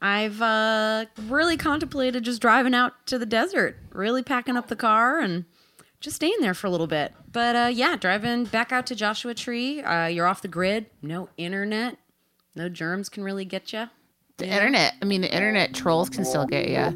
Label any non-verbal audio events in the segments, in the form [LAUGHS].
I've uh, really contemplated just driving out to the desert, really packing up the car and just staying there for a little bit. But uh, yeah, driving back out to Joshua Tree. Uh, you're off the grid, no internet, no germs can really get you. The internet. I mean, the internet trolls can still get you.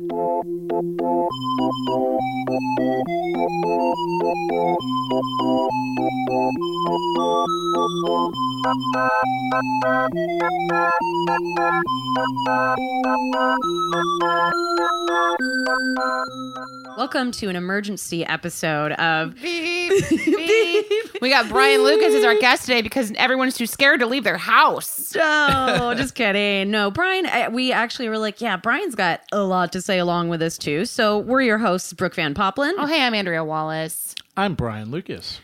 Welcome to an emergency episode of [LAUGHS] Beep, beep. We got Brian Lucas as our guest today because everyone's too scared to leave their house. No, [LAUGHS] just kidding. No, Brian, I, we actually were like, yeah, Brian's got a lot to say along with us too. So we're your hosts, Brooke Van Poppelen. Oh, hey, I'm Andrea Wallace. I'm Brian Lucas.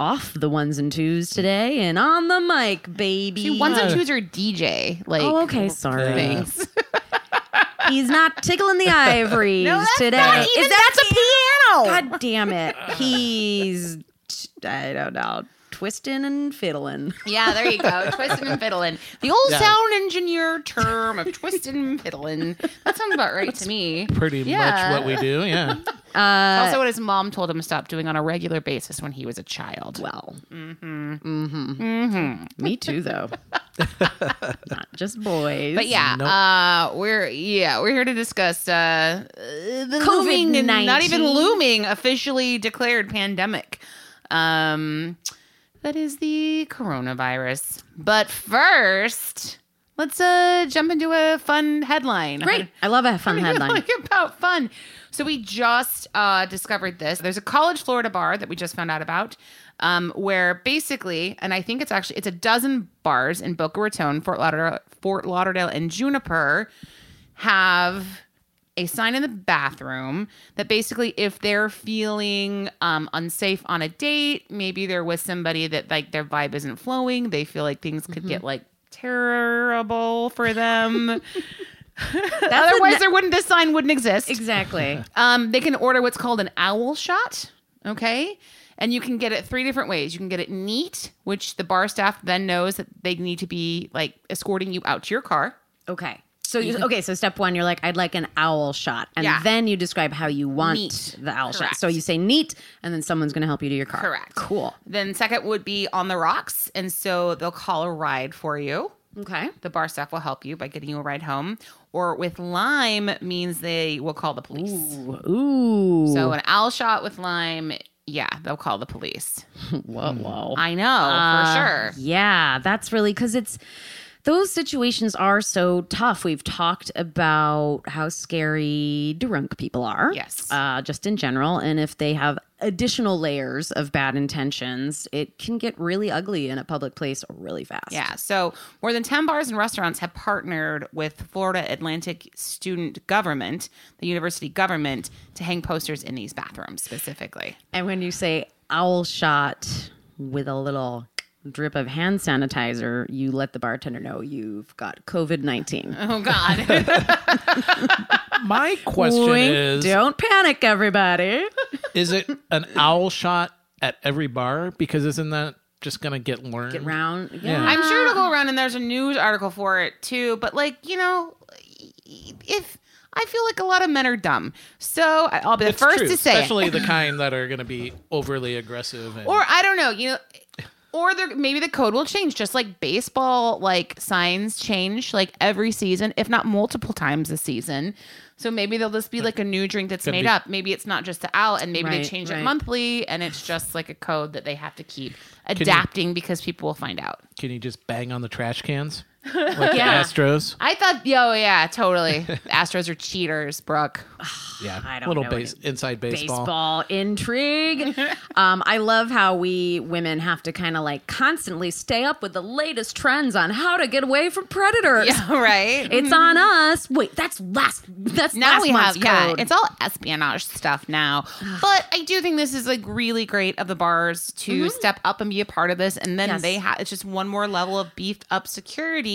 Off the ones and twos today and on the mic, baby. See, ones and twos are DJ. Like, Oh, okay, sorry. things. [LAUGHS] He's not tickling the ivories [LAUGHS] No, that's today. not even- Is that that's a piano. God damn it. He's, I don't know, twisting and fiddling. Yeah, there you go. [LAUGHS] Twisting and fiddling. The old Yeah. sound engineer term of twisting and fiddling. That sounds about right to me. Pretty Yeah. much what we do, yeah. [LAUGHS] Uh, also, what his mom told him to stop doing on a regular basis when he was a child. well, mm-hmm. Me too, though. [LAUGHS] not just boys. But yeah, Nope. uh, we're yeah we're here to discuss uh, the looming and not even looming officially declared pandemic. Um, that is the coronavirus. But first, let's uh jump into a fun headline. Great. I love a fun headline. Like about fun. So we just uh, discovered this. There's a college Florida bar that we just found out about, um, where basically, and I think it's actually it's a dozen bars in Boca Raton, Fort Lauderdale, Fort Lauderdale, and Jupiter have a sign in the bathroom that basically if they're feeling um, unsafe on a date maybe they're with somebody that like their vibe isn't flowing they feel like things could get like terrible for them [LAUGHS] otherwise ne- there wouldn't this sign wouldn't exist exactly. [LAUGHS] um, they can order what's called an owl shot. Okay. And you can get it three different ways. You can get it neat, which the bar staff then knows that they need to be like escorting you out to your car. Okay. So you, okay, so step one, you're like, I'd like an owl shot, and Yeah. then you describe how you want Neat. the owl shot. So you say neat, and then someone's going to help you to your car. Correct. Cool. Then second would be on the rocks. And so they'll call a ride for you. Okay. The bar staff will help you by getting you a ride home. Or with lime means they will call the police. Ooh. So an owl shot with lime, yeah, they'll call the police. [LAUGHS] whoa, whoa. I know Uh, for sure. Yeah, that's really because it's those situations are so tough. We've talked about how scary drunk people are. Yes. Uh, just in general. And if they have additional layers of bad intentions, it can get really ugly in a public place really fast. Yeah. So more than 10 bars and restaurants have partnered with Florida Atlantic Student Government, the university government, to hang posters in these bathrooms specifically. And when you say owl shot with a little drip of hand sanitizer, you let the bartender know you've got COVID 19. Oh, God. [LAUGHS] My question is Don't panic, everybody. is it an owl shot at every bar? Because isn't that just gonna get learned? Get round. Yeah. Yeah. I'm sure it'll go around and there's a news article for it too. But, like, you know, if I feel like a lot of men are dumb. So I- I'll be the It's first true, to say it. especially the [LAUGHS] kind that are gonna be overly aggressive. And, Or I don't know, you know, Or there, maybe the code will change, just like baseball, like signs change like every season, if not multiple times a season. So maybe they'll just be like a new drink that's Could made be- up. Maybe it's not just the out, and maybe they change right. it monthly, and it's just like a code that they have to keep adapting because people will find out. Can you just bang on the trash cans like Yeah. the Astros? I thought, yo, yeah, totally. [LAUGHS] Astros are cheaters, Brooke. [SIGHS] Yeah, I don't little know base, inside baseball. baseball intrigue. [LAUGHS] um, I love how we women have to kind of like constantly stay up with the latest trends on how to get away from predators. Yeah, [LAUGHS] right. It's on us. Wait, that's last. That's now last we have month's yeah it's all espionage stuff now but i do think this is like really great of the bars to step up and be a part of this and then Yes. they have it's just one more level of beefed up security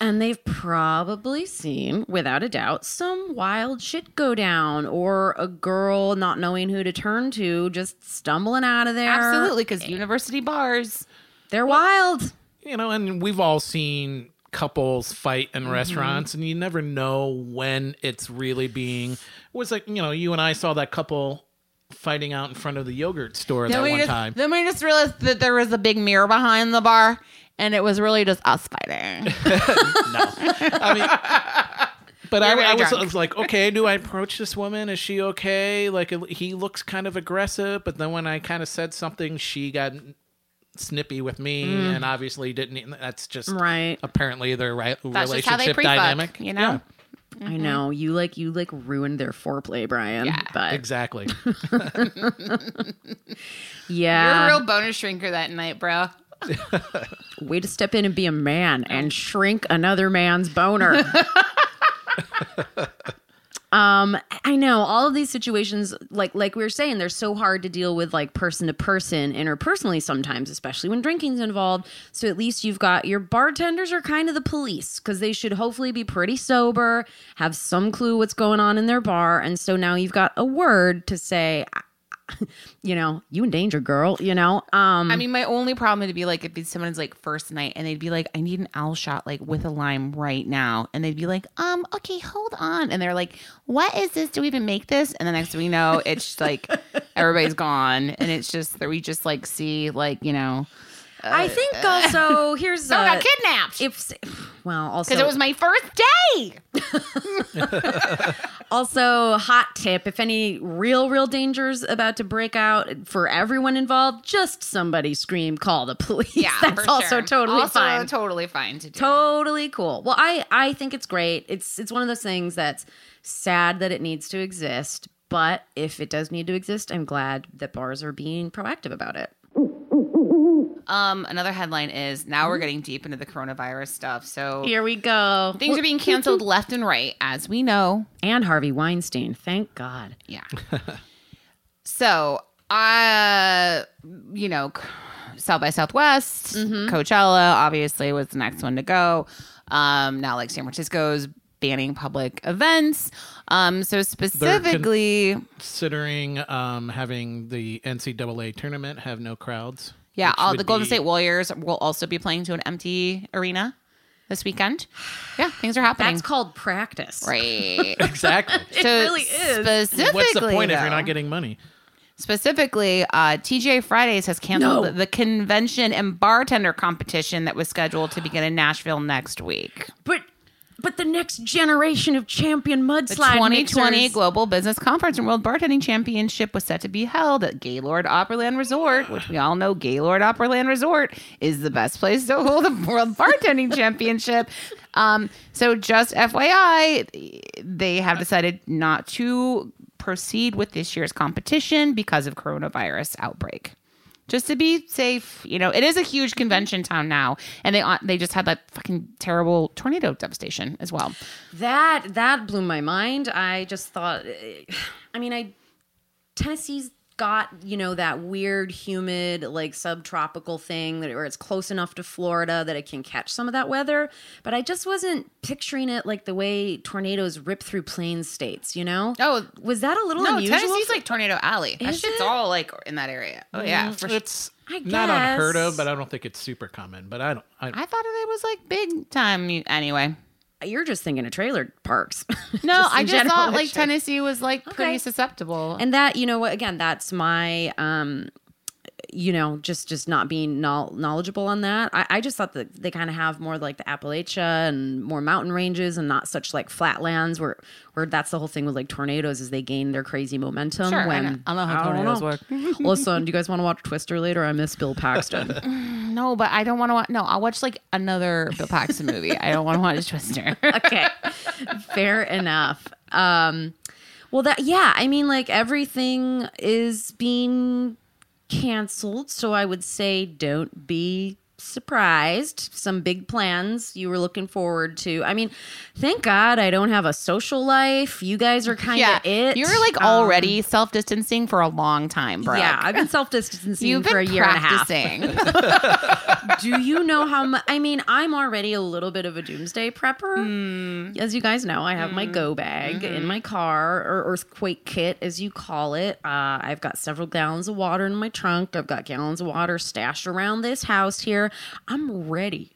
And they've probably seen, without a doubt, some wild shit go down or a girl not knowing who to turn to, just stumbling out of there. absolutely because university bars They're wild. You know, and we've all seen couples fight in Mm-hmm. restaurants, and you never know when it's really being. It was like you know, you and I saw that couple fighting out in front of the yogurt store that one just, time. then we just realized that there was a big mirror behind the bar and it was really just us fighting [LAUGHS] no, I mean, but [LAUGHS] I, I was. I was like, okay, do I approach this woman? Is she okay? Like, he looks kind of aggressive, but then when I kind of said something, she got snippy with me, and obviously didn't. That's just Mm. Right. Apparently, their right That's they relationship pre-fuck, dynamic. you know? I know. You like you like ruined their foreplay, Brian. Yeah, but Yeah, exactly. yeah. [LAUGHS] you're a real bonus shrinker that night bro [LAUGHS] Way to step in and be a man and shrink another man's boner. [LAUGHS] um, I know all of these situations, like like we were saying, they're so hard to deal with, like person to person, interpersonally sometimes, especially when drinking's involved. So at least you've got your bartenders are kind of the police because they should hopefully be pretty sober, have some clue what's going on in their bar, and so now you've got a word to say. [LAUGHS] You know, you in danger, girl. You know, um, I mean, my only problem would be like if someone's like first night and they'd be like, I need an owl shot like with a lime right now. And they'd be like, um, okay, hold on. And they're like, what is this? Do we even make this? And the next thing we know, it's like everybody's gone. And it's just that we just like see like, you know, I oh. think uh, also [LAUGHS] here's someone a, got uh, kidnapped. if well also because it was my first day. [LAUGHS] also hot tip if any real real dangers about to break out for everyone involved just somebody scream call the police. Yeah, [LAUGHS] that's also sure. totally also fine. Totally fine to do. totally cool. Well i i think it's great. It's it's one of those things that's sad that it needs to exist but if it does need to exist i'm glad that bars are being proactive about it um, another headline is now we're getting deep into the coronavirus stuff. So here we go things are being canceled left and right, as we know. and harvey weinstein thank god Yeah. [LAUGHS] so, uh, you know, South by Southwest, Coachella obviously was the next one to go. Um, now, like San Francisco's banning public events. Um, so specifically, Considering um, having the NCAA tournament have no crowds. Yeah, all the Golden be- State Warriors will also be playing to an empty arena this weekend. Yeah, things are happening. that's called practice right. [LAUGHS] Exactly. [LAUGHS] so really is. Specifically, What's the point if you're not getting money? Specifically, uh, TGI Fridays has canceled No. the convention and bartender competition that was scheduled to begin in Nashville next week. But but the next generation of champion mudslide The mudslide 2020 mixers- Global Business Conference and World Bartending Championship was set to be held at Gaylord Opryland Resort, which we all know Gaylord Opryland Resort is the best place to hold a World Bartending Championship. Um, so, just FYI, they have decided not to proceed with this year's competition because of coronavirus outbreak. Just to be safe, you know, it is a huge mm-hmm. convention town now, and they uh, they just had that fucking terrible tornado devastation as well. that that blew my mind. I just thought, [SIGHS] I mean, I Tennessee's got you know that weird, humid, like subtropical thing that where it's close enough to Florida that it can catch some of that weather. But I just wasn't picturing it like the way tornadoes rip through plain states. You know? Oh, was that a little No, unusual? Tennessee's for- like Tornado Alley. That Is shit's it? all like in that area. Oh yeah, mm, for sure. It's I not unheard of, but I don't think it's super common. But I don't. I, I thought it was like big time. Anyway, You're just thinking of trailer parks. [LAUGHS] no, I just thought [LAUGHS] like. Tennessee was like pretty Okay. susceptible. And that, you know what, again, that's my um you know, just just not being knowl- knowledgeable on that. I, I just thought that they kind of have more like the Appalachia and more mountain ranges and not such like flatlands where where that's the whole thing with like tornadoes is they gain their crazy momentum. Sure, I when know- I know how don't tornadoes know. work. [LAUGHS] Listen, do you guys want to watch Twister later? I miss Bill Paxton. [LAUGHS] No, but I don't want to watch. No, I'll watch like another Bill Paxton movie. I don't want to watch Twister. [LAUGHS] okay fair enough um well that yeah i mean like everything is being canceled so i would say don't be surprised some big plans you were looking forward to i mean thank god i don't have a social life you guys are kind of yeah, it you're like Um, already self distancing for a long time, bro. yeah i've been self-distancing You've been for a year and a half practicing. [LAUGHS] [LAUGHS] do you know how much? I mean, I'm already a little bit of a doomsday prepper. Hmm. As you guys know, I have my go bag Mm-hmm. in my car or earthquake kit, as you call it. Uh, I've got several gallons of water in my trunk. I've got gallons of water stashed around this house here. I'm ready.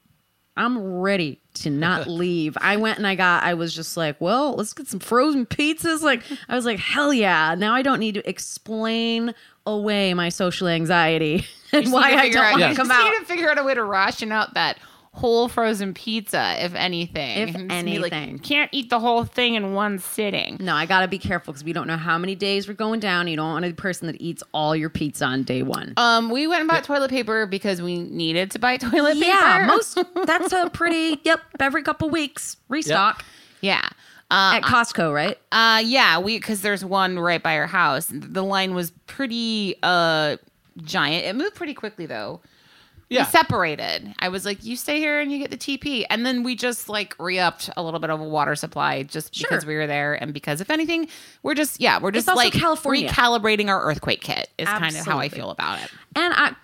I'm ready to not [LAUGHS] leave. I went and I got, I was just like, well, let's get some frozen pizzas. Like, I was like, hell yeah. Now I don't need to explain away my social anxiety [LAUGHS] and why I don't want out, to you come just out. need to figure out a way to ration out that whole frozen pizza, if anything. If And just like, anything. can't eat the whole thing in one sitting. No, I gotta be careful because we don't know how many days we're going down. You don't want to be the person that eats all your pizza on day one. Um, we went and bought toilet paper because we needed to buy [LAUGHS] toilet paper. yeah, most [LAUGHS] that's a pretty yep. Every couple weeks restock yeah. Uh, at Costco, right? Uh yeah, we because there's one right by our house. The line was pretty uh giant. It moved pretty quickly though. Yeah. We separated. I was like, you stay here and you get the TP. And then we just like re-upped a little bit of a water supply just because we were there and because if anything, we're just yeah, we're just like California. recalibrating our earthquake kit is kind of how I feel about it. And I,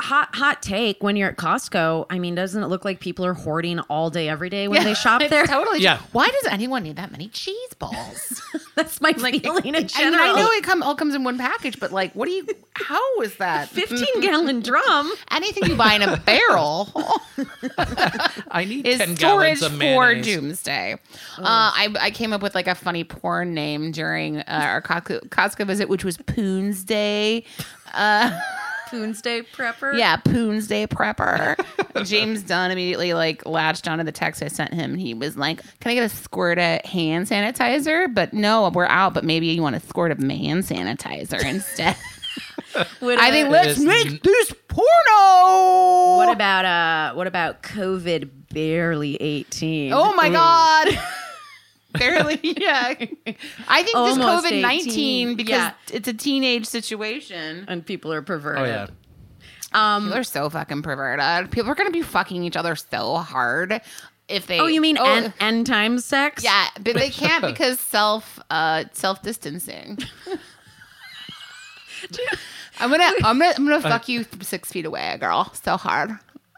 hot hot take when you're at Costco. I mean, doesn't it look like people are hoarding all day every day when they shop [LAUGHS] there? Totally. Yeah. Why does anyone need that many cheese balls? [LAUGHS] That's my feeling in I mean. I know it come all comes in one package, but like, what do you? How is that? [LAUGHS] 15 gallon drum. Anything you buy in a barrel I need is 10 storage gallons of for mayonnaise. doomsday. Uh, I, I came up with like a funny porn name during uh, our Costco, Costco visit, which was Poons Day. Doomsday prepper. Yeah, Poons Day Prepper. [LAUGHS] James Dunn immediately like latched onto the text I sent him, and he was like, "Can I get a squirt of hand sanitizer?" But no, we're out. But maybe you want a squirt of man sanitizer instead. [LAUGHS] Would I a- think let's is- make this porno. What about uh? What about COVID? Barely 18. Oh my god. [LAUGHS] Barely, [LAUGHS] yeah. I think this COVID 19 because yeah. it's a teenage situation. And people are perverted. Oh, yeah. People are so fucking perverted. People are going to be fucking each other so hard if they. Oh, you mean Oh, end, end times sex? Yeah, but they [LAUGHS] can't because self uh self distancing. [LAUGHS] I'm gonna I'm gonna I'm gonna fuck you six feet away, girl, so hard.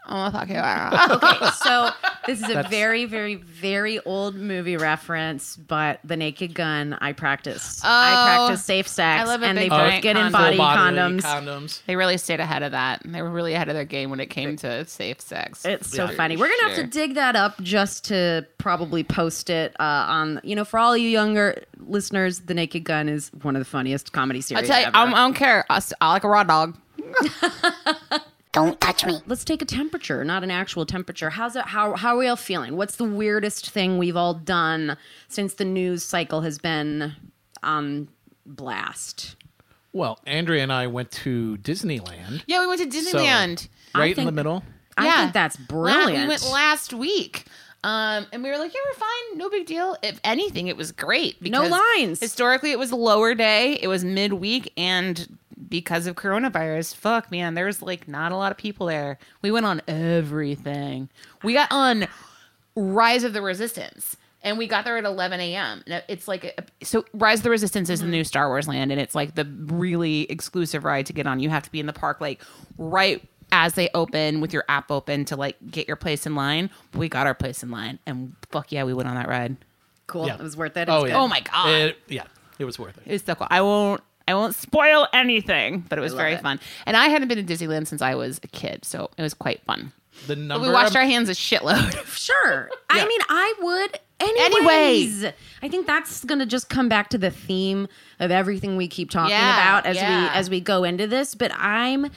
I'm gonna fuck you. [LAUGHS] Okay, so [LAUGHS] this is a very, very, very old movie reference, but The Naked Gun. I practice. I Oh, practice safe sex, I love a and they big both giant get in condom. body Full body condoms. condoms. They really stayed ahead of that. They were really ahead of their game when it came to safe sex. It's so Yeah. funny. We're gonna have Sure. to dig that up just to probably post it uh, on. You know, for all you younger listeners, The Naked Gun is one of the funniest comedy series. I series. tell you, ever. I'm, I don't care. I, s- I like a raw dog. [LAUGHS] Don't touch me. Let's take a temperature, not an actual temperature. How's it? How how are we all feeling? What's the weirdest thing we've all done since the news cycle has been on blast? Well, Andrea and I went to Disneyland, Yeah, we went to so Disneyland. right in the middle. I Yeah. think that's La- brilliant. we went last week. Um, and we were like, yeah, we're fine. No big deal. If anything, it was great. No lines. Historically, it was a lower day. It was midweek. And because of coronavirus, fuck, man, there's like not a lot of people there. We went on everything. We got on Rise of the Resistance. And we got there at 11 a.m. It's like, a, so Rise of the Resistance is the new Star Wars land, and it's like the really exclusive ride to get on. You have to be in the park, like, right as they open with your app open to, like, get your place in line. We got our place in line, and fuck yeah, we went on that ride. cool. Yeah. It was worth it. It Oh yeah. Oh my God. It- yeah, it was worth it. It was so cool. I won't, I won't spoil anything, but it was very it. fun. And I hadn't been to Disneyland since I was a kid, so it was quite fun. The But number. we washed of- our hands a shitload. [LAUGHS] Sure. I mean, I would Anyways. anyways. I think that's going to just come back to the theme of everything we keep talking Yeah, about as yeah. we as we go into this, but I'm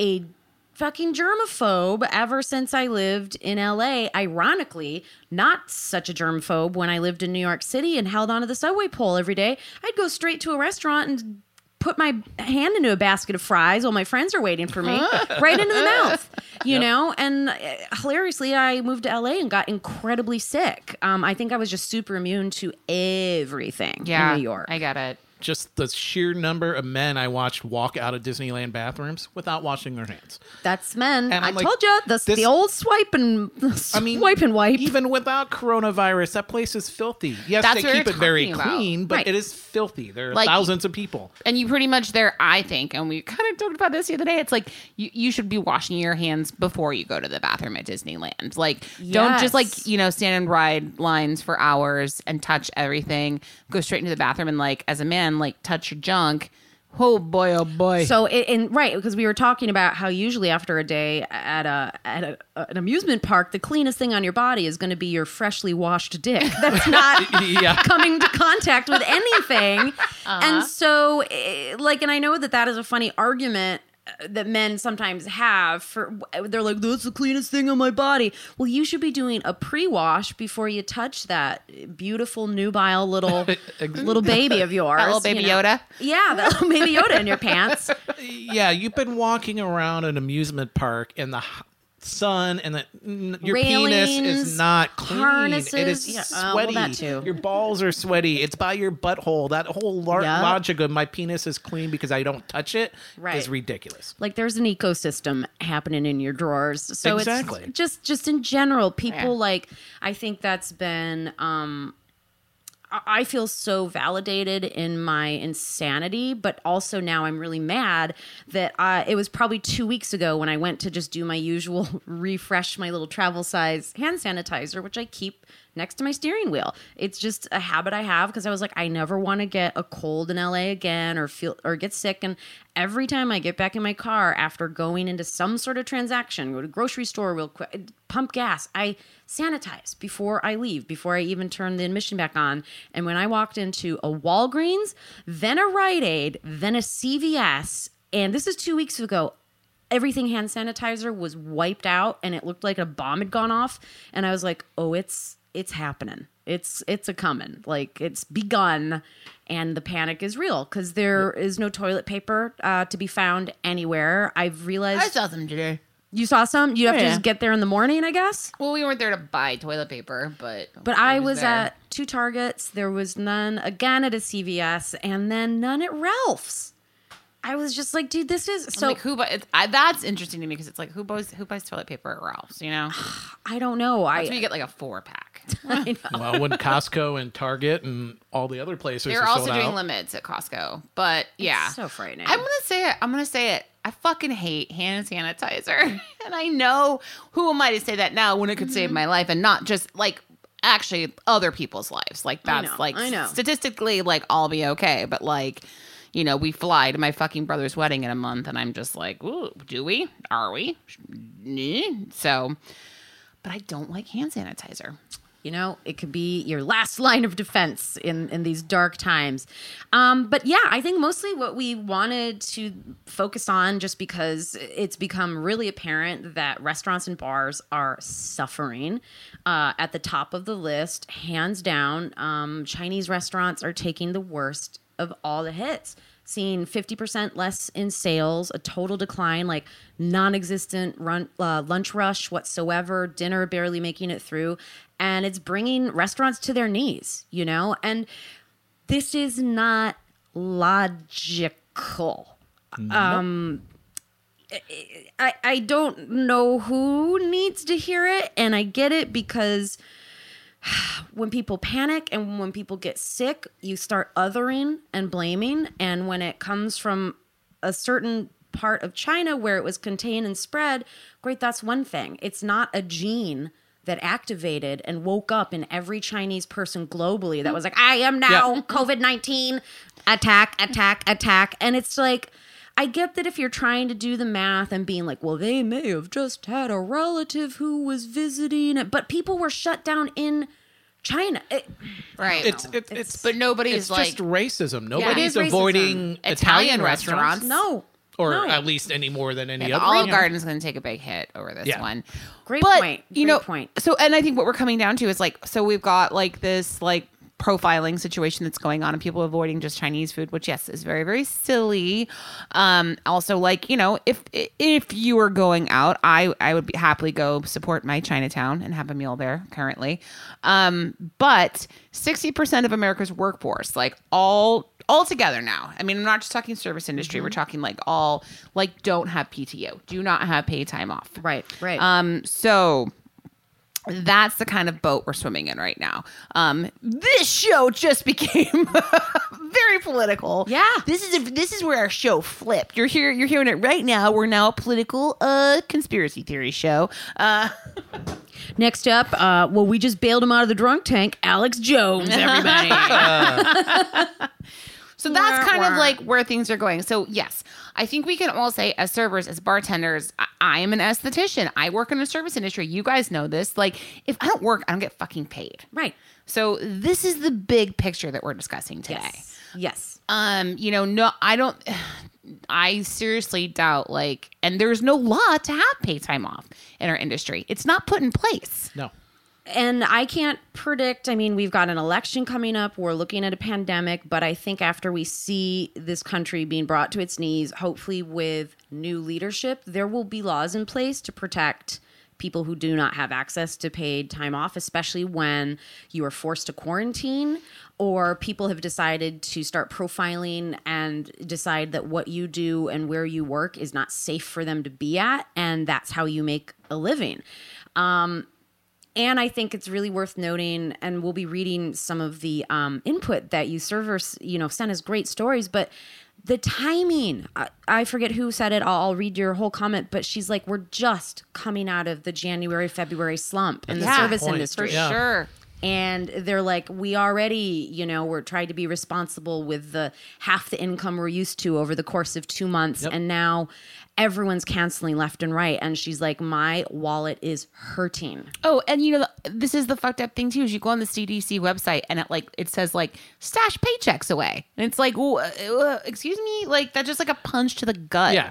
a fucking germaphobe ever since I lived in LA. Ironically, not such a germaphobe when I lived in New York City and held onto the subway pole every day. I'd go straight to a restaurant and put my hand into a basket of fries while my friends are waiting for me, right into the mouth, [LAUGHS] you know? And uh, hilariously, I moved to LA and got incredibly sick. Um, I think I was just super immune to everything Yeah, in New York. I got it. Just the sheer number of men I watched walk out of Disneyland bathrooms without washing their hands. That's men. And I like, told you the, this- the old swipe and I mean, swipe and wipe. Even without coronavirus, that place is filthy. Yes, That's they keep it very about. clean, but Right. it is filthy. There are Like- thousands of people. And you pretty much there, I think, and we kind of talked about this the other day. It's like you, you should be washing your hands before you go to the bathroom at Disneyland. Like, don't just like, you know, stand and ride lines for hours and touch everything. Go straight into the bathroom and, like, as a man, like, touch your junk. Oh boy, oh boy. So, it, and right, because we were talking about how usually after a day at a at a, an amusement park, the cleanest thing on your body is going to be your freshly washed dick. [LAUGHS] That's not Yeah. coming to contact with anything. [LAUGHS] And so, eh, like, and I know that that is a funny argument uh, that men sometimes have for they're like that's the cleanest thing on my body well you should be doing a pre-wash before you touch that beautiful nubile little [LAUGHS] little baby of yours That little baby you know? Yoda? yeah that little baby yoda in your pants [LAUGHS] Yeah, you've been walking around an amusement park in the h- sun, and the, n- your penis is not clean. harnesses, it is yeah, uh, well, sweaty. that too. Your balls are sweaty. It's by your butthole. That whole lar- Yup. logic of my penis is clean because I don't touch it is Right. ridiculous. like there's an ecosystem happening in your drawers so Exactly. it's just just in general people Yeah. like i think that's been um I- feel so validated in my insanity, but also now I'm really mad that I, it was probably two weeks ago when I went to just do my usual [LAUGHS] refresh my little travel size hand sanitizer, which I keep next to my steering wheel. It's just a habit I have because I was like, I never want to get a cold in LA again or feel or get sick. And every time I get back in my car after going into some sort of transaction, go to grocery store real quick, pump gas, I sanitize before I leave, before I even turn the admission back on. And when I walked into a Walgreens, then a Rite Aid, then a CVS, and this is two weeks ago, everything hand sanitizer was wiped out and it looked like a bomb had gone off. And I was like, oh, it's it's happening. It's it's a coming. Like it's begun and the panic is real because there is no toilet paper uh, to be found anywhere. I've realized I saw them today. you saw some. You have to yeah. just get there in the morning, I guess. Well, we weren't there to buy toilet paper, but But I was, at two Targets. There was none again at a CVS, and then none at Ralph's. I was just like, dude, this is I'm so. like who buy, it's, I, that's interesting to me because it's like who buys who buys toilet paper at Ralph's, you know? [SIGHS] I don't know. That's when you get like a four pack. [LAUGHS] I know. well, when Costco and Target and all the other places They're are also sold doing out, limits at Costco, but yeah, so frightening. I'm gonna say it. I'm gonna say it. I fucking hate hand sanitizer, [LAUGHS] and I know who am I to say that now when it could Mm-hmm. save my life and not just like actually other people's lives. Like I that's know, like I know. statistically like I'll be okay, but like. You know, we fly to my fucking brother's wedding in a month, and I'm just like, Ooh, do we? Are we? So, but I don't like hand sanitizer. You know, it could be your last [LAUGHS] line of defense in in these dark times. Um, but yeah, I think mostly what we wanted to focus on, just because it's become really apparent that restaurants and bars are suffering. Uh, at the top of the list, hands down, um, Chinese restaurants are taking the worst of all the hits. Seeing 50% less in sales, a total decline, like non existent run, uh, lunch rush whatsoever, dinner barely making it through. And it's bringing restaurants to their knees, you know? And this is not logical. Um, I, I don't know who needs to hear it. And I get it because [SIGHS] when people panic and when people get sick, you start othering and blaming. And when it comes from a certain part of China where it was contained and spread, great, that's one thing. It's not a gene that activated and woke up in every Chinese person globally that was like, I am now COVID 19, attack, attack, attack. And it's like, I get that if you're trying to do the math and being like, well, they may have just had a relative who was visiting, it, but people were shut down in China. It- Right. It's it's, it's but nobody it's like just racism. it Nobody's is racism. avoiding Italian Italian restaurants. restaurants. no, or No. at least any more than any Yeah, other. Olive you know. Garden's going to take a big hit over this Yeah. one. Great but, point. You Great know, point. So, and I think what we're coming down to is like, so we've got like this like profiling situation that's going on and people avoiding just Chinese food, which yes is very very silly. Um, also, like you know, if if you were going out, I I would be happily go support my Chinatown and have a meal there currently. Um, but sixty percent of America's workforce, like all all together now. I mean, I'm not just talking service industry. We're talking like all like don't have PTO, do not have paid time off. Right, right. Um, so that's the kind of boat we're swimming in right now. Um, this show just [LAUGHS] became very political. Yeah. this is a, this is where our show flipped. You're here. You're hearing it right now. We're now a political uh conspiracy theory show. Uh, Next up, uh, well, we just bailed him out of the drunk tank. Alex Jones, everybody. [LAUGHS] [LAUGHS] So that's Wah, kind of like where things are going. So yes, I think we can all say as servers, as bartenders, I, I am an esthetician. I work in the service industry. You guys know this. Like if I don't work, I don't get fucking paid. right. So this is the big picture that we're discussing today. Yes. Yes. Um, you know, no, I don't. [SIGHS] I seriously doubt like, and there's no law to have pay time off in our industry. It's not put in place. No. And I can't predict. I mean, we've got an election coming up. We're looking at a pandemic, but I think after we see this country being brought to its knees, hopefully with new leadership, there will be laws in place to protect people who do not have access to paid time off, especially when you are forced to quarantine or people have decided to start profiling and decide that what you do and where you work is not safe for them to be at and that's how you make a living. Um, and I think it's really worth noting, and we'll be reading some of the um, input that you servers, you know, sent us great stories, but the timing, I, I forget who said it. I'll, I'll read your whole comment, but she's like, we're just coming out of the January, February slump in the service point. industry For Yeah. sure. and they're like we already you know we're trying to be responsible with the half the income we're used to over the course of two months Yep. and now everyone's canceling left and right and she's like my wallet is hurting Oh, and you know, this is the fucked up thing too. Is you go on the CDC website and it like it says like stash paychecks away, and it's like, well, excuse me, like that's just like a punch to the gut. Yeah.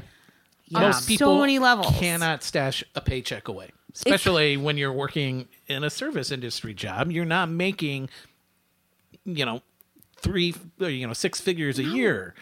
On Most so many levels. cannot stash a paycheck away, especially when you're working in a service industry job. You're not making, you know, three, you know, six figures a year.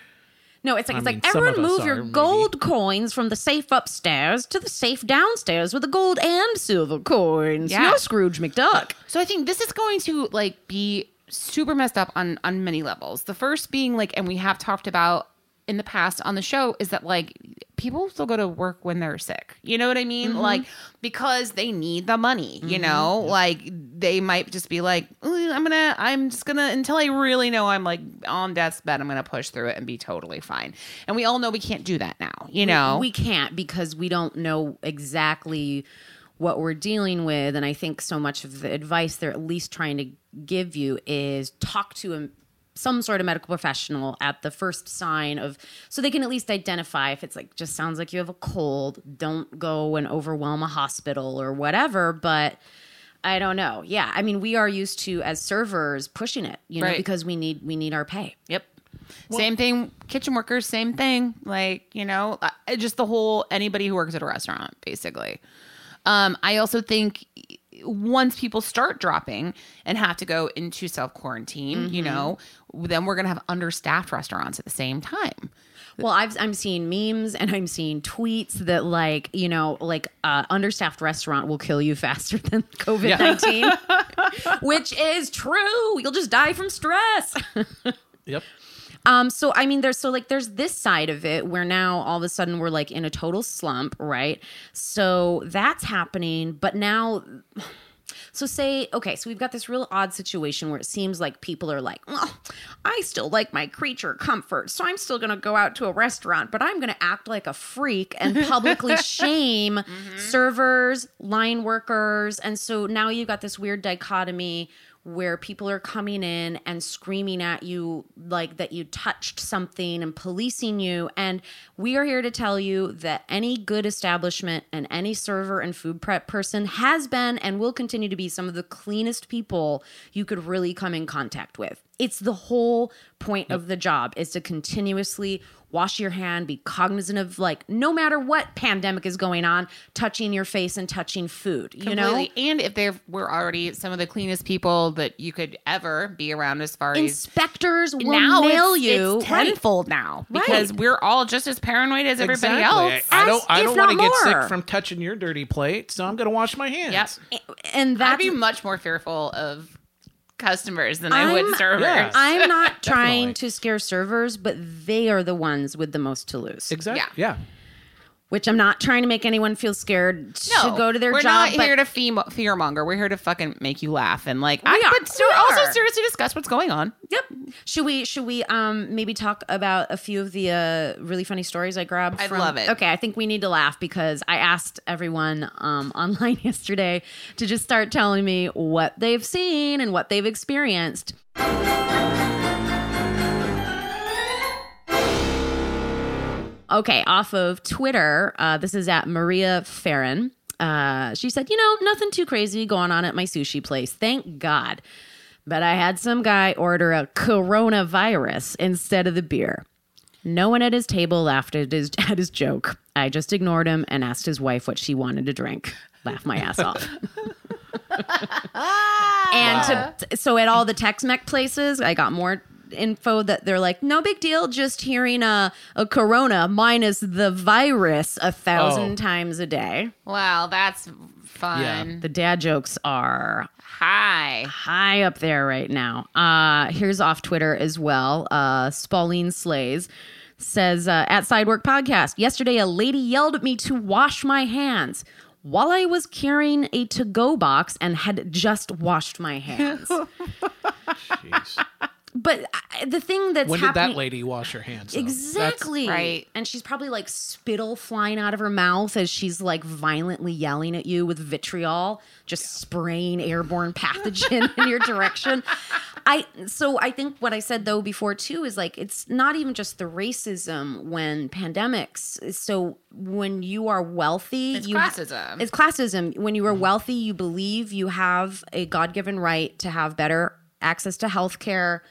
No it's like I it's mean, like everyone us move your are, maybe. gold coins from the safe upstairs to the safe downstairs with the gold and silver coins Yeah. you're scrooge mcduck So I think this is going to like be super messed up on on many levels. The first being like, and we have talked about in the past on the show, is that like people still go to work when they're sick. You know what I mean? Mm-hmm. Like because they need the money. You mm-hmm. know, like they might just be like, I'm gonna, I'm just gonna until I really know I'm like on death's bed, I'm gonna push through it and be totally fine. And we all know we can't do that now. You know, we can't because we don't know exactly what we're dealing with and i think so much of the advice they're at least trying to give you is talk to a, some sort of medical professional at the first sign of so they can at least identify if it's like just sounds like you have a cold don't go and overwhelm a hospital or whatever but i don't know yeah i mean we are used to as servers pushing it you know Right. because we need we need our pay Yep. same thing, kitchen workers, same thing. Like, you know, uh, just the whole anybody who works at a restaurant, basically. Um, I also think once people start dropping and have to go into self quarantine, you know, then we're going to have understaffed restaurants at the same time. Well, I've, I'm seeing memes and I'm seeing tweets that like you know like uh, understaffed restaurant will kill you faster [LAUGHS] than COVID nineteen, which is true. You'll just die from stress. [LAUGHS] Yep. Um, so I mean, there's so like there's this side of it where now all of a sudden we're like in a total slump, right? So that's happening, but now. So say okay, so we've got this real odd situation where it seems like people are like, "Well, I still like my creature comfort, so I'm still going to go out to a restaurant, but I'm going to act like a freak and publicly [LAUGHS] shame servers, line workers." And so now you've got this weird dichotomy where people are coming in and screaming at you like that you touched something and policing you. And we are here to tell you that any good establishment and any server and food prep person has been and will continue to be some of the cleanest people you could really come in contact with. It's the whole point of the job is to continuously wash your hand, be cognizant of like no matter what pandemic is going on, touching your face and touching food. You know, and if they were already some of the cleanest people that you could ever be around, as far as inspectors will now nail it's, you it's tenfold now because Right. we're all just as paranoid as everybody Exactly. else. I, I don't. I don't want to get sick from touching your dirty plate, so I'm going to wash my hands. Yep. and I'd be much more fearful of customers than I would I'm- servers. Yeah. [LAUGHS] I'm not trying to scare servers, but they are the ones with the most to lose. Exactly. Yeah. Yeah. Which I'm not trying to make anyone feel scared to go to their we're job. not but here to fear monger. We're here to fucking make you laugh and like. We I, are. but We also are. seriously discuss what's going on. Yep. Should we should we um maybe talk about a few of the uh really funny stories I grabbed? I'd from- love it. Okay, I think we need to laugh because I asked everyone um [LAUGHS] online yesterday to just start telling me what they've seen and what they've experienced. Okay, off of Twitter, uh, this is at Maria Farron. Uh, she said, You know, nothing too crazy going on at my sushi place. Thank God. But I had some guy order a coronavirus instead of the beer. No one at his table laughed at his, [LAUGHS] at his joke. I just ignored him and asked his wife what she wanted to drink. Laugh my ass off. [LAUGHS] and to, so at all the Tex-Mex places, I got more info that they're like, no big deal, just hearing a, a corona minus the virus a thousand Oh. times a day. Wow, that's fun. The dad jokes are high. high up there right now. Uh, here's off Twitter as well. Uh, Spauline Slays says uh, at Sidework Podcast yesterday, a lady yelled at me to wash my hands while I was carrying a to go box and had just washed my hands. [LAUGHS] Jeez. But the thing that's when did happening. that lady wash her hands? though? Exactly. right. And she's probably like spittle flying out of her mouth as she's like violently yelling at you with vitriol, just spraying airborne pathogen in your direction. I so I think what I said though before too is like it's not even just the racism when pandemics. So when you are wealthy, It's you classism. it's classism. When you are mm-hmm. wealthy, you believe you have a God-given right to have better access to health care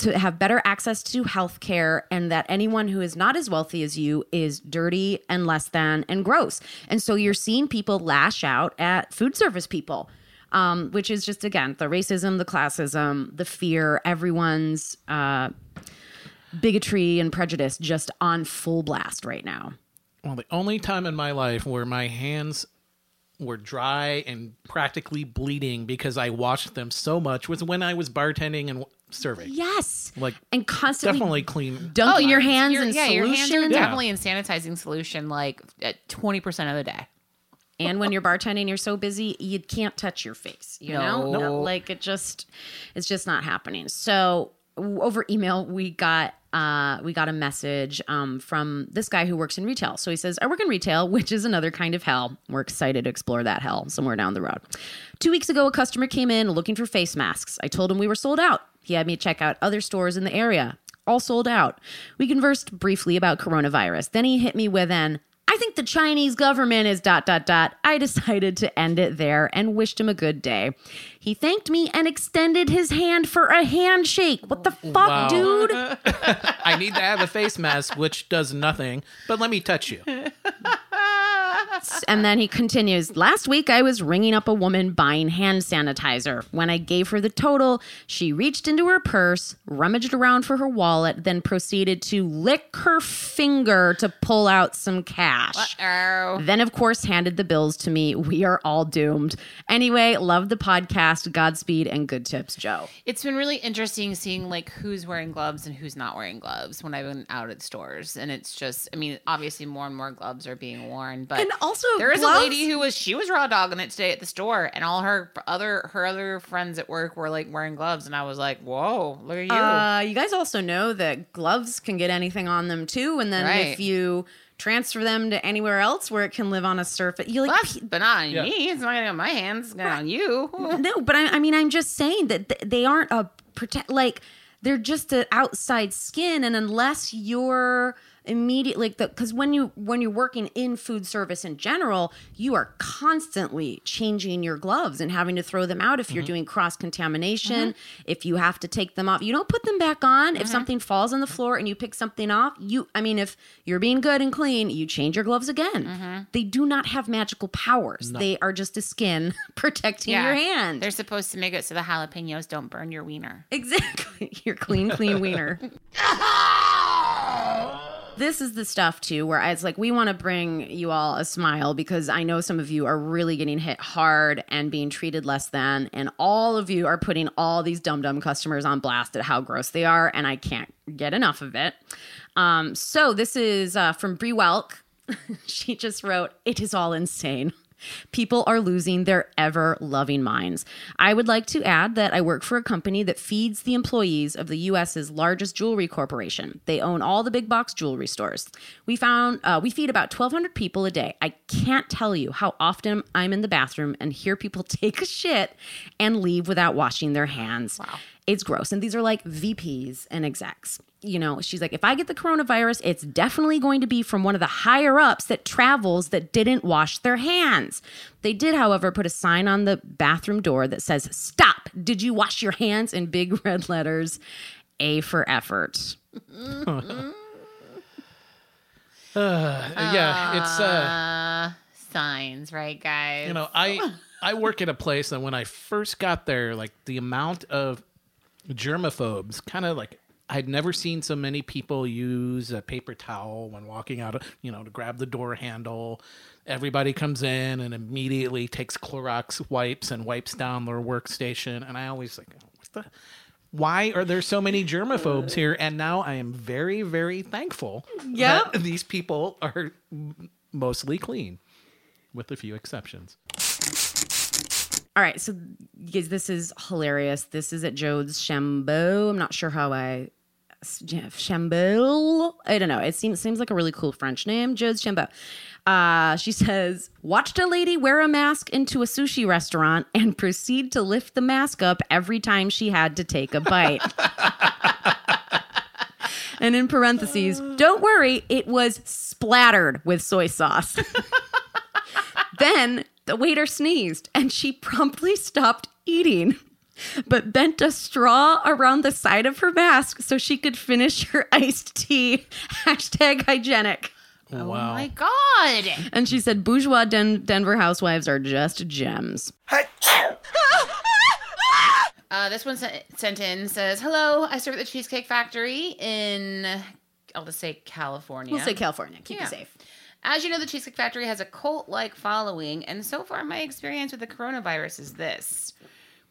to have better access to health care and that anyone who is not as wealthy as you is dirty and less than and gross. And so you're seeing people lash out at food service people. Um, which is just again the racism, the classism, the fear, everyone's uh, bigotry and prejudice just on full blast right now. Well, the only time in my life where my hands were dry and practically bleeding because I washed them so much was when I was bartending and serving. Yes, Like, and constantly Definitely clean. dunking oh, your hands Your- in Oh, yeah, your hands are solution. definitely in sanitizing solution like at 20% of the day. and when you're bartending you're so busy you can't touch your face you know No. like it just it's just not happening so over email we got uh we got a message um from this guy who works in retail. So he says i work in retail [LAUGHS] which is another kind of hell. We're excited to explore that hell somewhere down the road. Two weeks ago a customer came in looking for face masks. I told him we were sold out. He had me check out other stores in the area all sold out. We conversed briefly about coronavirus. Then he hit me with an I think the Chinese government is dot dot dot. I decided to end it there and wished him a good day. He thanked me and extended his hand for a handshake. What the fuck, Wow. dude? [LAUGHS] I need to have a face mask, which does nothing, but let me touch you. [LAUGHS] And then he continues Last week, I was ringing up a woman buying hand sanitizer. When I gave her the total, she reached into her purse, rummaged around for her wallet, then proceeded to lick her finger to pull out some cash. Oh. Then, of course, handed the bills to me. We are all doomed. Anyway, love the podcast. Godspeed and good tips, Joe. It's been really interesting seeing like who's wearing gloves and who's not wearing gloves when I've been out at stores. And it's just, I mean, obviously more and more gloves are being worn, but And also there is gloves- a lady who was she was raw dogging it today at the store, and all her other her other friends at work were like wearing gloves, and I was like, whoa, look at you. Uh, you guys also know that gloves can get anything on them too, and then Right. if you transfer them to anywhere else where it can live on a surface, you like That's, but not on me. It's not gonna on my hands. It's gonna on you. no. But I, I mean, I'm just saying that th- they aren't a protect like they're just an outside skin, and unless you're immediately like the because when you when you're working in food service in general you are constantly changing your gloves and having to throw them out if you're mm-hmm. doing cross contamination mm-hmm. if you have to take them off. You don't put them back on. If mm-hmm. something falls on the floor and you pick something off you i mean if you're being good and clean you change your gloves again. They do not have magical powers. They are just a skin [LAUGHS] protecting your hand. They're supposed to make it so the jalapenos don't burn your wiener. Exactly. [LAUGHS] Your clean, clean wiener. [LAUGHS] this is the stuff too where it's like we want to bring you all a smile because I know some of you are really getting hit hard and being treated less than, and all of you are putting all these dumb dumb customers on blast at how gross they are, and I can't get enough of it. Um, so this is uh, from Brie Welk. [LAUGHS] she just wrote, "It is all insane." People are losing their ever loving minds. I would like to add that I work for a company that feeds the employees of the US's largest jewelry corporation. They own all the big box jewelry stores. We found uh, we feed about 1,200 people a day. I can't tell you how often I'm in the bathroom and hear people [LAUGHS] take a shit and leave without washing their hands. Wow. It's gross. And these are like VPs and execs you know, she's like, if I get the coronavirus, it's definitely going to be from one of the higher ups that travels that didn't wash their hands. They did, however, put a sign on the bathroom door that says, Stop! Did you wash your hands? in big [LAUGHS] red letters. A for effort. yeah, it's uh, Uh, signs, right, guys? you know, I I work at a place that when I first got there, like the amount of germaphobes, kind of like I'd never seen so many people use a paper towel when walking out, of, you know, to grab the door handle. Everybody comes in and immediately takes Clorox wipes and wipes down their workstation, and I always like, what the. Why are there so many germaphobes here? And now I am very, very thankful Yep. that these people are mostly clean, with a few exceptions. All right, so guys, this is hilarious. This is at Jode's Chambeau. I'm not sure how I Chambeau. I don't know. It seems seems like a really cool French name. Jode's Chambeau. Uh, she says, watched a lady wear a mask into a sushi restaurant and proceed to lift the mask up every time she had to take a bite. [LAUGHS] and in parentheses, don't worry, it was splattered with soy sauce. [LAUGHS] then the waiter sneezed and she promptly stopped eating, but bent a straw around the side of her mask so she could finish her iced tea. [LAUGHS] Hashtag hygienic. oh wow. my god! And she said, bourgeois Den- Denver housewives are just gems. [LAUGHS] Uh, this one sent, sent in says, "Hello, I serve at the Cheesecake Factory in, I'll just say California. We'll say California. Keep Yeah. you safe. As you know, the Cheesecake Factory has a cult-like following, and so far, my experience with the coronavirus is this: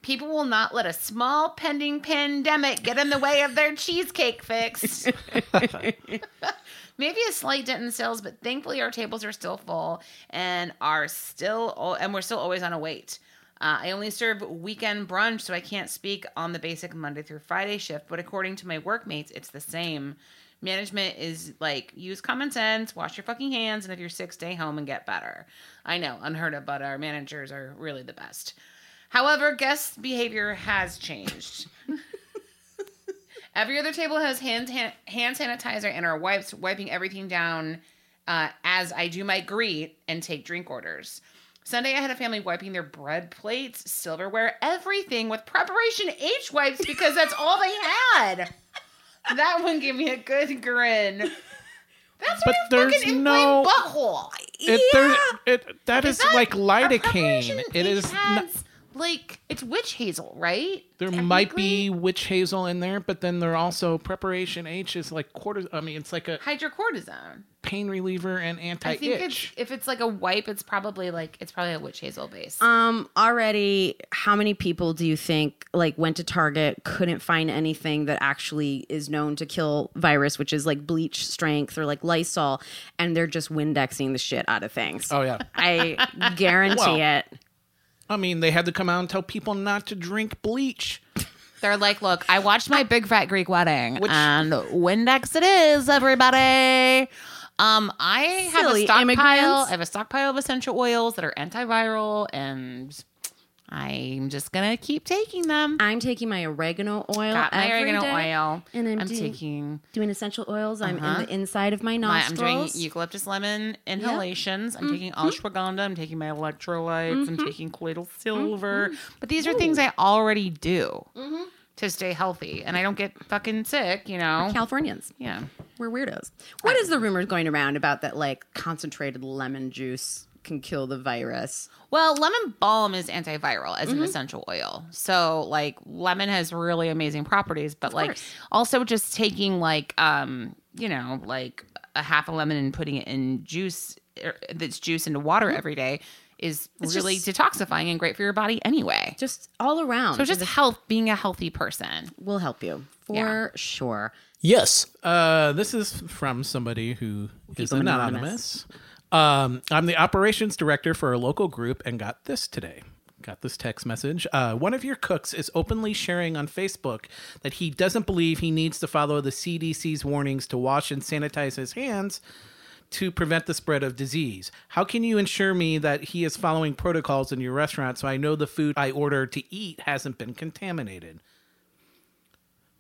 people will not let a small pending pandemic get in the way of their cheesecake fix. [LAUGHS] Maybe a slight dent in sales, but thankfully our tables are still full and are still and we're still always on a wait. Uh, I only serve weekend brunch, so I can't speak on the basic Monday through Friday shift. But according to my workmates, it's the same. Management is like use common sense, wash your fucking hands, and if you're sick, stay home and get better. I know, unheard of, but our managers are really the best. However, guest behavior has changed. Every other table has hand, hand hand sanitizer and are wipes wiping everything down uh, as I do my greet and take drink orders. Sunday, I had a family wiping their bread plates, silverware, everything with preparation H wipes because that's all they had. That one gave me a good grin. That's But there's fucking no- butthole. It, there, it, that is, that like lidocaine. It is. Not, like it's witch hazel, right? there might be witch hazel in there, but then there are also preparation H is like quarter. I mean, it's like a hydrocortisone. pain reliever and anti I think anti-itch. it's if it's like a wipe, it's probably like it's probably a witch hazel base. Um, already, how many people do you think like went to Target, couldn't find anything that actually is known to kill virus, which is like bleach strength or like Lysol, and they're just Windexing the shit out of things? Oh yeah. I guarantee Well- it. I mean, they had to come out and tell people not to drink bleach. They're like, look, I watched my big fat Greek wedding, Which- and Windex it is, everybody. Um, I have Silly a stockpile. immigrants. I have a stockpile of essential oils that are antiviral, and I'm just gonna keep taking them. I'm taking my oregano oil. Got my oregano day, oil. and I'm, I'm doing, taking doing essential oils. I'm Uh-huh. in the inside of my my, I'm doing eucalyptus lemon inhalations. I'm taking Mm-hmm. ashwagandha. I'm taking my electrolytes. I'm taking colloidal silver. But these are things I already do Mm-hmm. to stay healthy, and I don't get fucking sick. You know. Californians. yeah. We're weirdos. What is the rumors going around about that like concentrated lemon juice can kill the virus? Well, lemon balm is antiviral as Mm-hmm. an essential oil. So like lemon has really amazing properties, but like course. also just taking like um, you know, like a half a lemon and putting it in juice er, that's juice into water every day is Mm-hmm. It's really just- detoxifying and great for your body anyway. Just all around. So just health being a healthy person. will help you for Yeah. sure. Yes. Uh, this is from somebody who is them anonymous. Um, I'm the operations director for a local group and got this today. Got this text message. Uh, one of your cooks is openly sharing on Facebook that he doesn't believe he needs to follow the CDC's warnings to wash and sanitize his hands to prevent the spread of disease. How can you ensure me that he is following protocols in your restaurant so I know the food I order to eat hasn't been contaminated?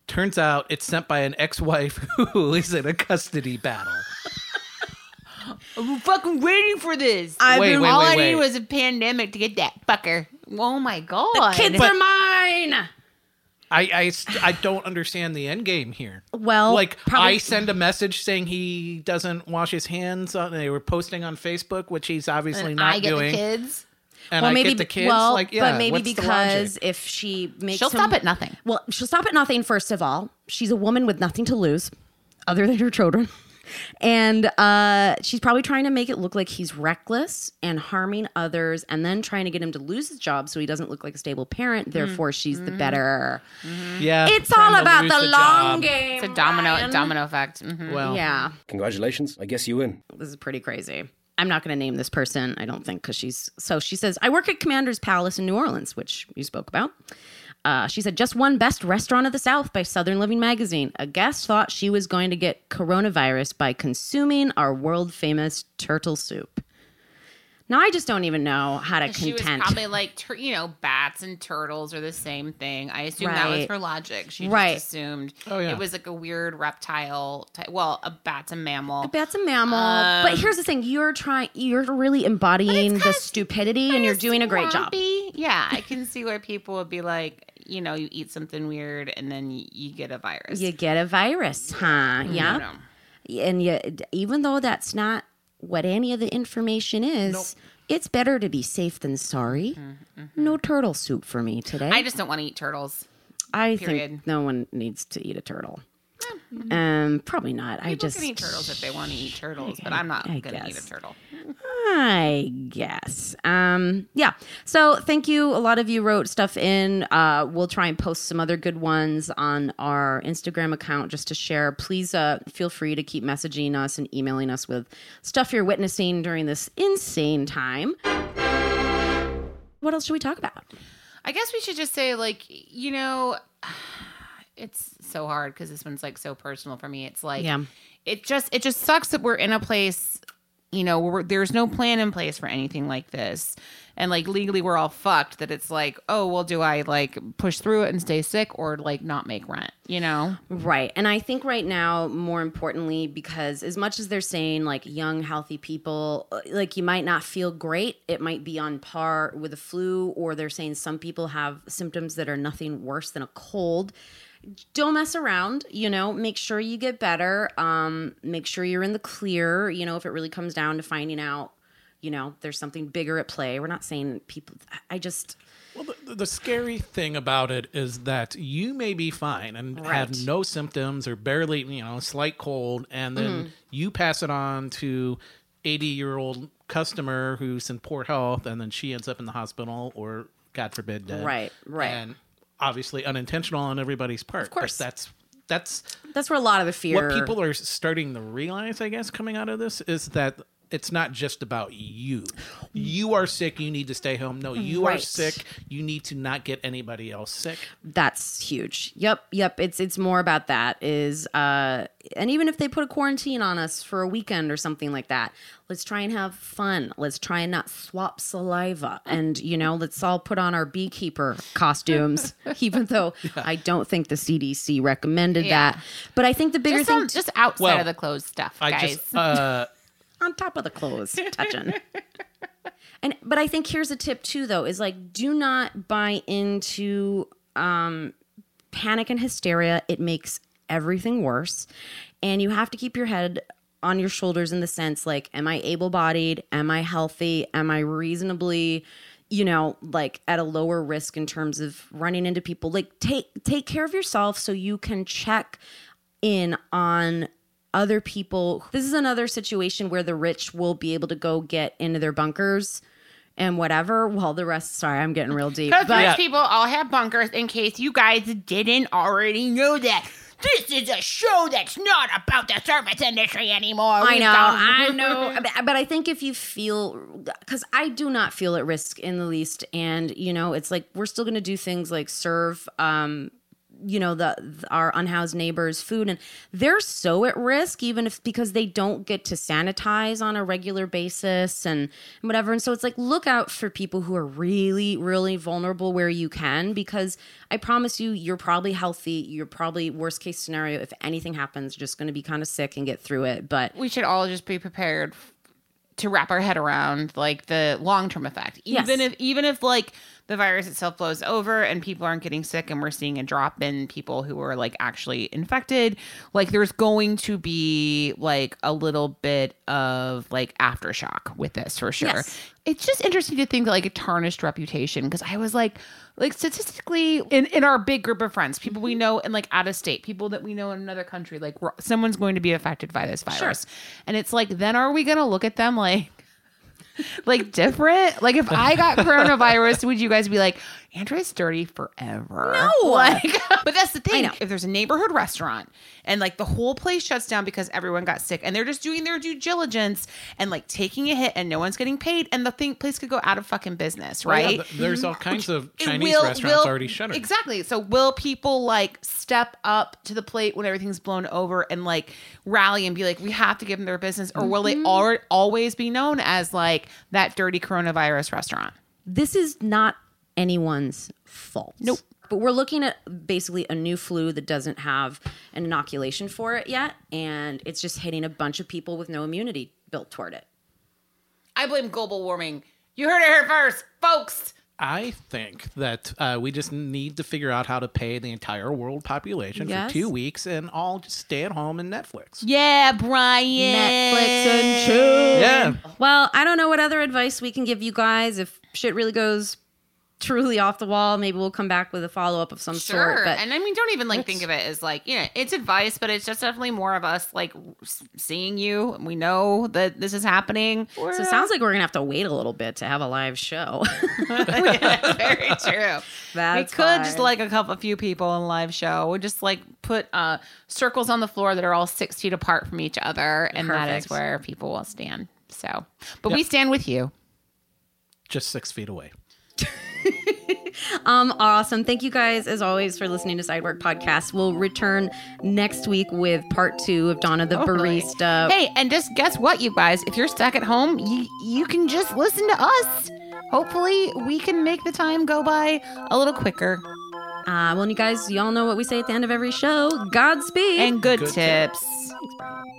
Turns out it's sent by an ex-wife [LAUGHS] who is in a custody battle. I'm fucking waiting for this. I've Wait, been- wait, All wait, I wait. needed was a pandemic to get that fucker. Oh my god. Kids are mine. I, I, st- I don't understand the end game here. Well, like probably- I send a message saying he doesn't wash his hands. On, they were posting on Facebook, which he's obviously and not I get doing. the kids. And well, I maybe get the kids. Well, like, yeah, but maybe what's the because logic? if she makes She'll him- stop at nothing. Well, she'll stop at nothing. First of all, she's a woman with nothing to lose, other than her children, and uh, she's probably trying to make it look like he's reckless and harming others, and then trying to get him to lose his job so he doesn't look like a stable parent. Therefore, she's the better. yeah, It's all about lose the, long job. game. It's a domino Ryan. domino effect. Mhm. Well, Yeah, Congratulations. I guess you win. this is pretty crazy. I'm not going to name this person, I don't think, because she's so. She says, I work at Commander's Palace in New Orleans, which you spoke about. Uh, she said, just won Best Restaurant of the South by Southern Living Magazine. A guest thought she was going to get coronavirus by consuming our world famous turtle soup. Now, I just don't even know how to contend. She was probably like, tur- you know, bats and turtles are the same thing. I assume that was Right. her logic. She Right. just assumed Oh, yeah. it was like a weird reptile. Type. Well, a bat's a mammal. A bat's a mammal. but um, here's the thing: you're trying, you're really embodying the stupidity, and you're doing a great job. Yeah, I can see where people would be like, you know, you eat something weird and then you, you get a virus. You get a virus, huh? Mm-hmm. Yeah. And you, even though that's not what any of the information is, it's better to be safe than sorry. No turtle soup for me today. Mm-hmm, I just don't want to eat turtles. I period. think no one needs to eat a turtle. Um, probably not. I People just can eat turtles if they want to eat turtles, but I'm not I going to eat a turtle. I guess. Um, yeah. So thank you. A lot of you wrote stuff in. Uh, we'll try and post some other good ones on our Instagram account just to share. Please uh, feel free to keep messaging us and emailing us with stuff you're witnessing during this insane time. What else should we talk about? I guess we should just say, like, you know, [SIGHS] it's so hard because this one's like so personal for me. It's like, Yeah. it just it just sucks that we're in a place, you know, there's no plan in place for anything like this, and like legally we're all fucked. That it's like, oh well, do I like push through it and stay sick or like not make rent? You know? Right. And I think right now, more importantly, because as much as they're saying like young, healthy people, uh, like you might not feel great, it might be on par with a flu, or they're saying some people have symptoms that are nothing worse than a cold. Don't mess around, you know, make sure you get better. Um, make sure you're in the clear, you know, if it really comes down to finding out, you know, there's something bigger at play. We're not saying people, I just, Well, the, the scary thing about it is that you may be fine and have no symptoms or barely, you know, a slight cold, and then Mm-hmm. you pass it on to 80 year old customer who's in poor health, and then she ends up in the hospital or, God forbid, dead. Right, right. And obviously unintentional on everybody's part. Of course. that's that's that's where a lot of the fear. what people are starting to realize, I guess, coming out of this is that it's not just about you. You are sick, you need to stay home. No, you are sick, you need to not get anybody else sick. That's huge. Yep, yep. It's it's more about that is uh and even if they put a quarantine on us for a weekend or something like that, let's try and have fun. Let's try and not swap saliva and you know, let's all put on our beekeeper costumes [LAUGHS] even though I don't think the CDC recommended Yeah. that. But I think the bigger Just, thing on, just outside Well, of the clothes stuff, I guys. just uh [LAUGHS] on top of the clothes touching. [LAUGHS] And but i think here's a tip too though is like do not buy into um panic and hysteria. It makes everything worse. And you have to keep your head on your shoulders in the sense like am i able-bodied? Am i healthy? Am i reasonably you know like at a lower risk in terms of running into people? Like take take care of yourself so you can check in on other people. This is another situation where the rich will be able to go get into their bunkers and whatever, while the rest. Sorry, I'm getting real deep. Because rich people all have bunkers in case you guys didn't already know that. This is a show that's not about the service industry anymore. I know, I [LAUGHS] know, but, but I think if you feel, because I do not feel at risk in the least, and you know, it's like we're still going to do things like serve, um, you know, the, our unhoused neighbors food, and they're so at risk, even if because they don't get to sanitize on a regular basis and whatever, and so it's like look out for people who are really, really vulnerable where you can, because I promise you, you're probably healthy, you're probably worst case scenario if anything happens, just going to be kind of sick and get through it, but. we should all just be prepared to wrap our head around like the long-term effect Yes. even if even if like the virus itself blows over and people aren't getting sick and we're seeing a drop in people who are like actually infected like there's going to be like a little bit of like aftershock with this for sure Yes. it's just interesting to think like a tarnished reputation because I was like, like statistically in, in our big group of friends, people we mm-hmm. know in like out of state, people that we know in another country, like someone's going to be affected by this virus, and it's like, then are we going to look at them like? Like different? Like if I got [LAUGHS] coronavirus, would you guys be like, Andrea's dirty forever? No. [LAUGHS] Like, [LAUGHS] but that's the thing. If there's a neighborhood restaurant and like the whole place shuts down because everyone got sick and they're just doing their due diligence and like taking a hit and no one's getting paid and the thing place could go out of fucking business, well, yeah, right? there's all kinds of Chinese will- restaurants will- already shuttered. Exactly. So will people like step up to the plate when everything's blown over and like rally and be like, we have to give them their business, or will Mm-hmm. they al- always be known as like that dirty coronavirus restaurant? this is not anyone's fault. Nope. But we're looking at basically a new flu that doesn't have an inoculation for it yet, and it's just hitting a bunch of people with no immunity built toward it. I blame global warming. You heard it here first, folks. I think that uh, we just need to figure out how to pay the entire world population Yes. for two weeks and all just stay at home and Netflix. Yeah, Brian. Netflix and chill. Yeah. Well, I don't know what other advice we can give you guys. If shit really goes truly off the wall, maybe we'll come back with a follow up of some Sure. sort. But and I mean, don't even like think of it as like, you know, it's advice, but it's just definitely more of us like seeing you. We know that this is happening. so it sounds like we're gonna have to wait a little bit to have a live show. Yeah, [LAUGHS] very true. That's we could just like a couple, a few people in a live show. We just like put uh, circles on the floor that are all six feet apart from each other, and that is where people will stand. So, but we stand with you. Just six feet away. [LAUGHS] Um, awesome. Thank you guys, as always, for listening to Sidework Podcast. We'll return next week with part two of Donna the Barista. Hey, and just guess what, you guys? If you're stuck at home, you you can just listen to us. Hopefully, we can make the time go by a little quicker. Uh, well, you guys, y'all know what we say at the end of every show. Godspeed. And good, Good tips. Thanks, Brian.